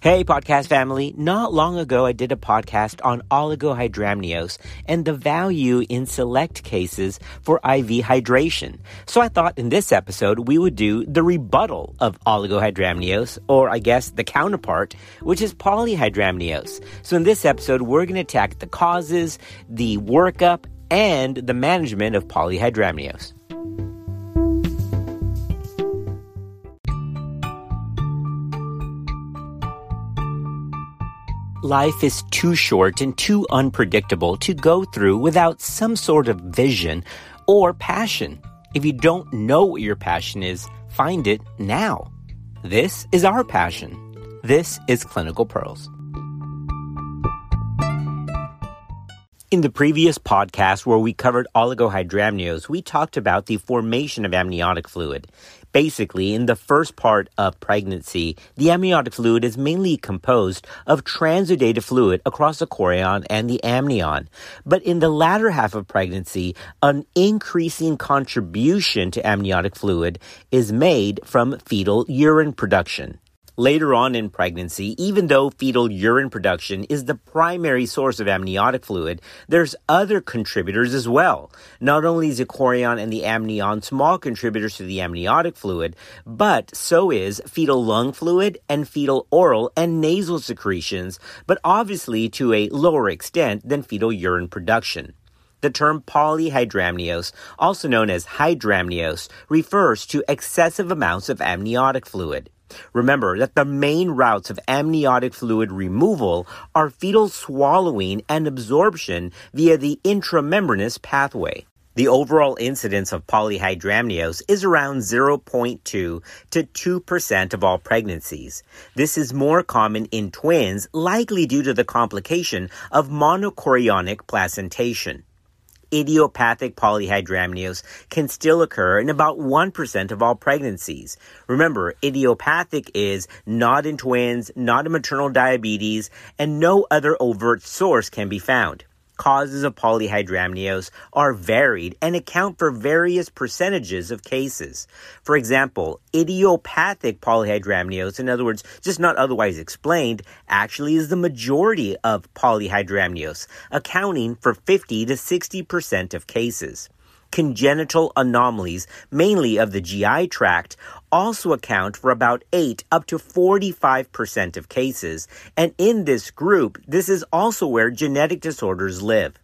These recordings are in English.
Hey, podcast family. Not long ago, I did a podcast on oligohydramnios and the value in select cases for IV hydration. So I thought in this episode, we would do the rebuttal of oligohydramnios, or I guess the counterpart, which is polyhydramnios. So in this episode, we're going to attack the causes, the workup, and the management of polyhydramnios. Life is too short and too unpredictable to go through without some sort of vision or passion. If you don't know what your passion is, find it now. This is our passion. This is Clinical Pearls. In the previous podcast where we covered oligohydramnios, we talked about the formation of amniotic fluid. Basically, in the first part of pregnancy, the amniotic fluid is mainly composed of transudative fluid across the chorion and the amnion. But in the latter half of pregnancy, an increasing contribution to amniotic fluid is made from fetal urine production. Later on in pregnancy, even though fetal urine production is the primary source of amniotic fluid, there's other contributors as well. Not only is the chorion and the amnion small contributors to the amniotic fluid, but so is fetal lung fluid and fetal oral and nasal secretions, but obviously to a lower extent than fetal urine production. The term polyhydramnios, also known as hydramnios, refers to excessive amounts of amniotic fluid. Remember that the main routes of amniotic fluid removal are fetal swallowing and absorption via the intramembranous pathway. The overall incidence of polyhydramnios is around 0.2 to 2% of all pregnancies. This is more common in twins, likely due to the complication of monochorionic placentation idiopathic polyhydramnios can still occur in about 1% of all pregnancies. Remember, idiopathic is not in twins, not in maternal diabetes, and no other overt source can be found causes of polyhydramnios are varied and account for various percentages of cases. For example, idiopathic polyhydramnios, in other words, just not otherwise explained, actually is the majority of polyhydramnios, accounting for 50 to 60% of cases congenital anomalies, mainly of the GI tract, also account for about 8 up to 45% of cases. And in this group, this is also where genetic disorders live.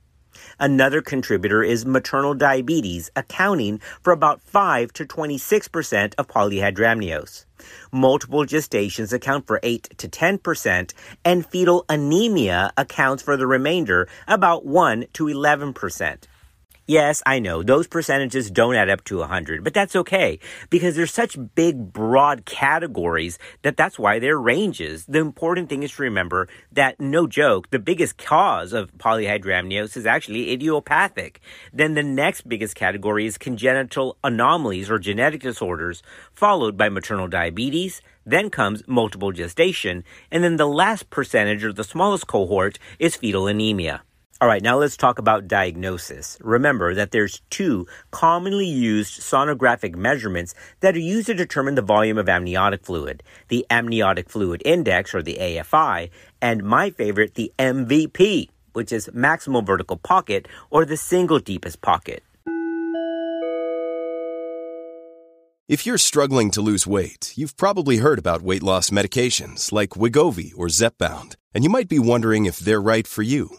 Another contributor is maternal diabetes, accounting for about 5 to 26% of polyhydramnios. Multiple gestations account for 8 to 10%, and fetal anemia accounts for the remainder, about 1 to 11%. Yes, I know those percentages don't add up to 100, but that's okay because there's such big, broad categories that that's why they're ranges. The important thing is to remember that, no joke, the biggest cause of polyhydramnios is actually idiopathic. Then the next biggest category is congenital anomalies or genetic disorders, followed by maternal diabetes. Then comes multiple gestation, and then the last percentage or the smallest cohort is fetal anemia. All right, now let's talk about diagnosis. Remember that there's two commonly used sonographic measurements that are used to determine the volume of amniotic fluid. The amniotic fluid index or the AFI and my favorite the MVP, which is maximal vertical pocket or the single deepest pocket. If you're struggling to lose weight, you've probably heard about weight loss medications like Wegovy or Zepbound, and you might be wondering if they're right for you.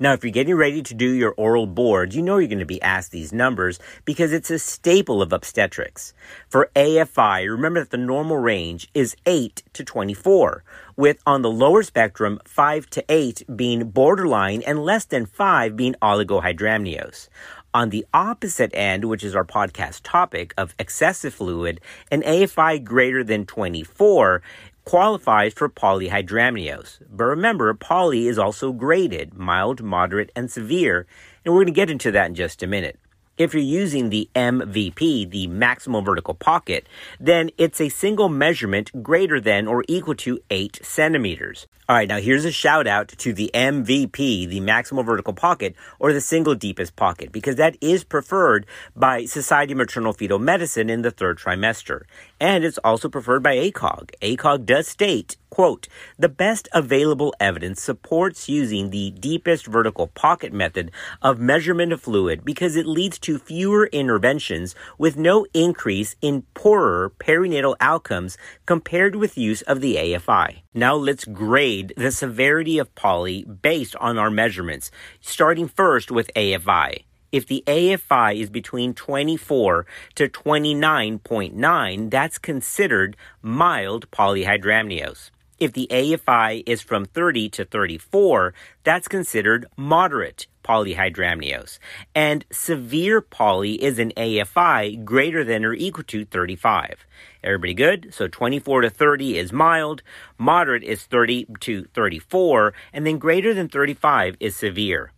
Now, if you're getting ready to do your oral board, you know you're going to be asked these numbers because it's a staple of obstetrics. For AFI, remember that the normal range is 8 to 24, with on the lower spectrum 5 to 8 being borderline and less than 5 being oligohydramnios. On the opposite end, which is our podcast topic of excessive fluid, an AFI greater than 24 qualifies for polyhydramnios. But remember, poly is also graded mild, moderate, and severe, and we're going to get into that in just a minute. If you're using the MVP, the maximal vertical pocket, then it's a single measurement greater than or equal to 8 centimeters. All right, now here's a shout out to the MVP, the maximal vertical pocket, or the single deepest pocket, because that is preferred by Society of Maternal Fetal Medicine in the third trimester. And it's also preferred by ACOG. ACOG does state, quote, the best available evidence supports using the deepest vertical pocket method of measurement of fluid because it leads to fewer interventions with no increase in poorer perinatal outcomes compared with use of the AFI. Now let's grade the severity of poly based on our measurements, starting first with AFI. If the AFI is between 24 to 29.9, that's considered mild polyhydramnios. If the AFI is from 30 to 34, that's considered moderate polyhydramnios. And severe poly is an AFI greater than or equal to 35. Everybody good? So 24 to 30 is mild, moderate is 30 to 34, and then greater than 35 is severe.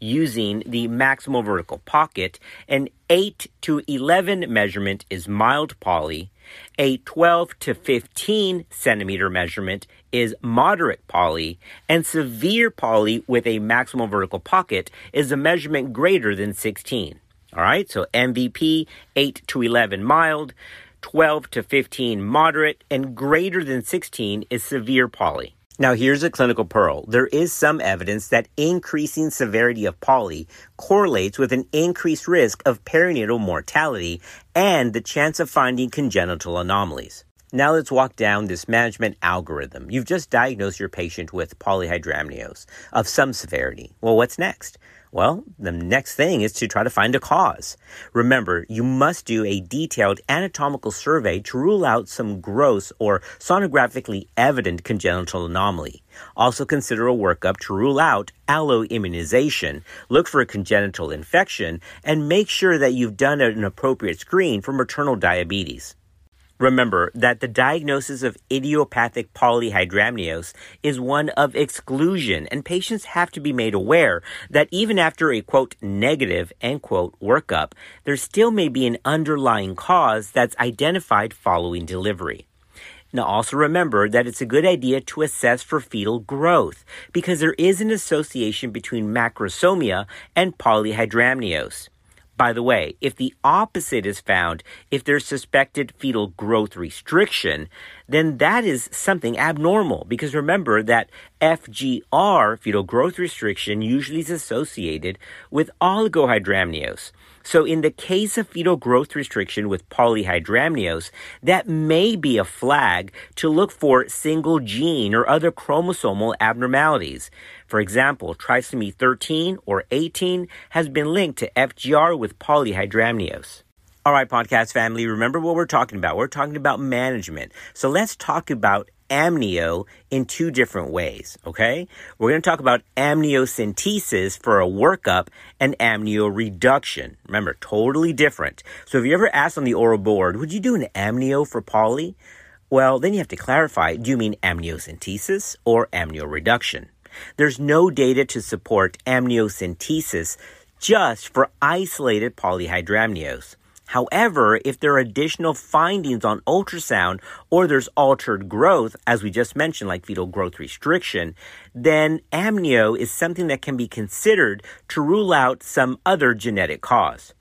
Using the maximal vertical pocket, an 8 to 11 measurement is mild poly, a 12 to 15 centimeter measurement is moderate poly, and severe poly with a maximal vertical pocket is a measurement greater than 16. All right, so MVP 8 to 11 mild, 12 to 15 moderate, and greater than 16 is severe poly. Now, here's a clinical pearl. There is some evidence that increasing severity of poly correlates with an increased risk of perinatal mortality and the chance of finding congenital anomalies. Now let's walk down this management algorithm. You've just diagnosed your patient with polyhydramnios of some severity. Well, what's next? Well, the next thing is to try to find a cause. Remember, you must do a detailed anatomical survey to rule out some gross or sonographically evident congenital anomaly. Also consider a workup to rule out alloimmunization, look for a congenital infection, and make sure that you've done an appropriate screen for maternal diabetes. Remember that the diagnosis of idiopathic polyhydramnios is one of exclusion, and patients have to be made aware that even after a quote negative end quote workup, there still may be an underlying cause that's identified following delivery. Now, also remember that it's a good idea to assess for fetal growth because there is an association between macrosomia and polyhydramnios. By the way, if the opposite is found, if there's suspected fetal growth restriction, then that is something abnormal because remember that FGR, fetal growth restriction, usually is associated with oligohydramnios. So in the case of fetal growth restriction with polyhydramnios, that may be a flag to look for single gene or other chromosomal abnormalities. For example, trisomy 13 or 18 has been linked to FGR with polyhydramnios. All right, podcast family, remember what we're talking about. We're talking about management. So let's talk about amnio in two different ways, okay? We're going to talk about amniocentesis for a workup and amnio reduction. Remember, totally different. So if you ever asked on the oral board, would you do an amnio for poly? Well, then you have to clarify, do you mean amniocentesis or amnio reduction? There's no data to support amniocentesis just for isolated polyhydramnios. However, if there are additional findings on ultrasound or there's altered growth, as we just mentioned, like fetal growth restriction, then amnio is something that can be considered to rule out some other genetic cause.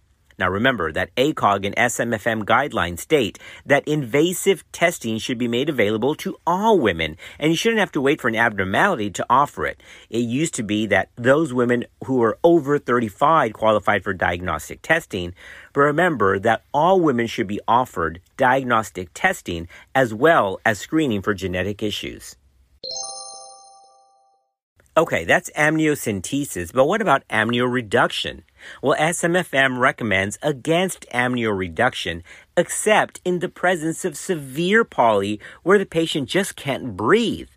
Now remember that ACOG and SMFM guidelines state that invasive testing should be made available to all women, and you shouldn't have to wait for an abnormality to offer it. It used to be that those women who are over 35 qualified for diagnostic testing, but remember that all women should be offered diagnostic testing as well as screening for genetic issues. Okay, that's amniocentesis, but what about amnioreduction? Well, SMFM recommends against amnioreduction except in the presence of severe poly where the patient just can't breathe.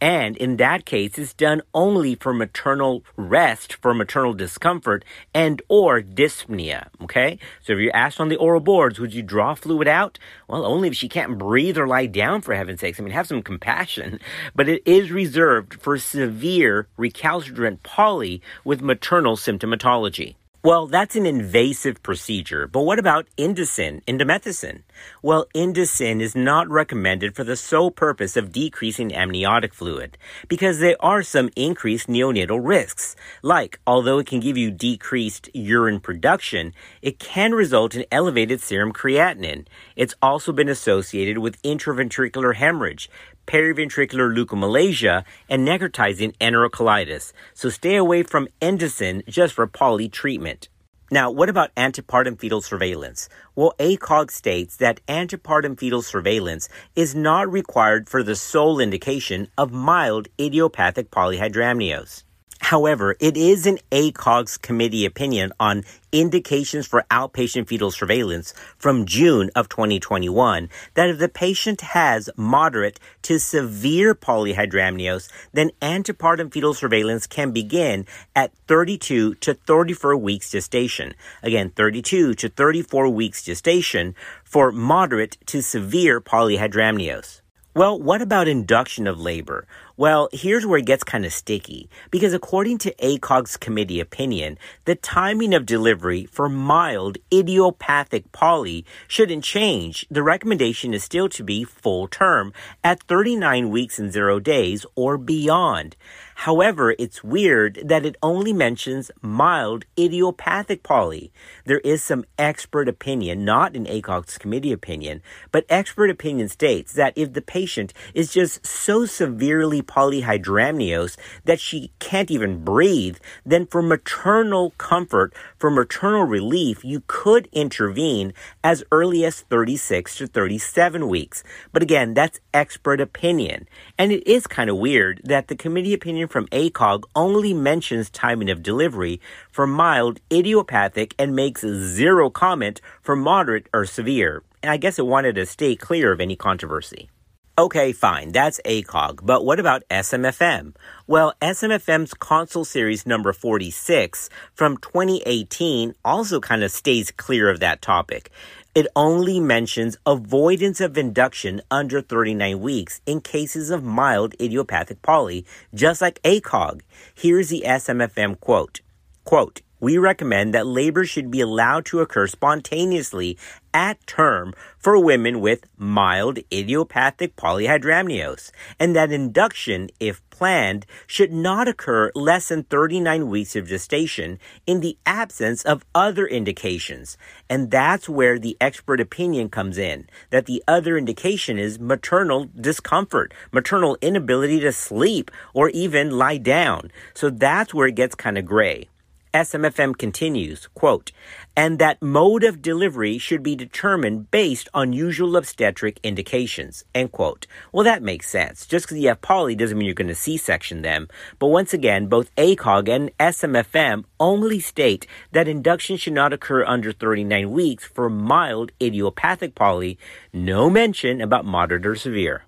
And in that case, it's done only for maternal rest, for maternal discomfort, and or dyspnea. Okay? So if you're asked on the oral boards, would you draw fluid out? Well, only if she can't breathe or lie down, for heaven's sakes. I mean, have some compassion. But it is reserved for severe recalcitrant poly with maternal symptomatology. Well, that's an invasive procedure, but what about Indocin, indomethacin? Well, Indocin is not recommended for the sole purpose of decreasing amniotic fluid, because there are some increased neonatal risks. Like, although it can give you decreased urine production, it can result in elevated serum creatinine. It's also been associated with intraventricular hemorrhage, periventricular leukomalacia, and necrotizing enterocolitis. So stay away from Indocin just for poly treatment. Now, what about antepartum fetal surveillance? Well, ACOG states that antepartum fetal surveillance is not required for the sole indication of mild idiopathic polyhydramnios. However, it is an ACOG's committee opinion on indications for outpatient fetal surveillance from June of 2021 that if the patient has moderate to severe polyhydramnios, then antepartum fetal surveillance can begin at 32 to 34 weeks gestation. Again, 32 to 34 weeks gestation for moderate to severe polyhydramnios. Well, what about induction of labor? Well, here's where it gets kind of sticky because according to ACOG's committee opinion, the timing of delivery for mild idiopathic poly shouldn't change. The recommendation is still to be full term at 39 weeks and 0 days or beyond. However, it's weird that it only mentions mild idiopathic poly. There is some expert opinion, not an ACOG's committee opinion, but expert opinion states that if the patient is just so severely polyhydramnios that she can't even breathe, then for maternal comfort, for maternal relief, you could intervene as early as 36 to 37 weeks. But again, that's expert opinion. And it is kind of weird that the committee opinion from ACOG only mentions timing of delivery for mild idiopathic and makes zero comment for moderate or severe. And I guess it wanted to stay clear of any controversy. Okay, fine, that's ACOG, but what about SMFM? Well, SMFM's consult series number 46 from 2018 also kind of stays clear of that topic. It only mentions avoidance of induction under 39 weeks in cases of mild idiopathic poly, just like ACOG. Here's the SMFM quote. Quote, we recommend that labor should be allowed to occur spontaneously at term for women with mild idiopathic polyhydramnios, and that induction, if planned, should not occur less than 39 weeks of gestation in the absence of other indications. And that's where the expert opinion comes in, that the other indication is maternal discomfort, maternal inability to sleep or even lie down. So that's where it gets kind of gray. SMFM continues, quote, and that mode of delivery should be determined based on usual obstetric indications, end quote. Well, that makes sense. Just because you have poly doesn't mean you're going to C-section them. But once again, both ACOG and SMFM only state that induction should not occur under 39 weeks for mild idiopathic poly, no mention about moderate or severe.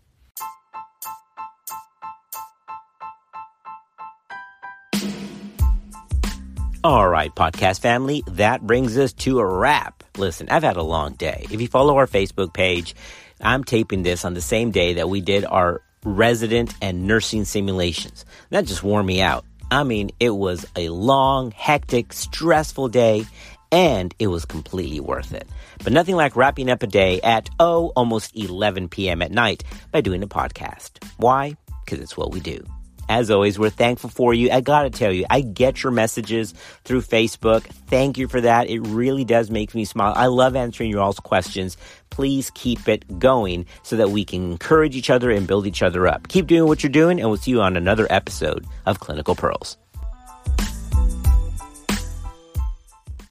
All right, podcast family, that brings us to a wrap. Listen, I've had a long day. If you follow our Facebook page, I'm taping this on the same day that we did our resident and nursing simulations. That just wore me out. I mean, it was a long, hectic, stressful day, and it was completely worth it. But nothing like wrapping up a day at, oh, almost 11 p.m. at night by doing a podcast. Why? Because it's what we do. As always, we're thankful for you. I gotta tell you, I get your messages through Facebook. Thank you for that. It really does make me smile. I love answering your all's questions. Please keep it going so that we can encourage each other and build each other up. Keep doing what you're doing, and we'll see you on another episode of Clinical Pearls.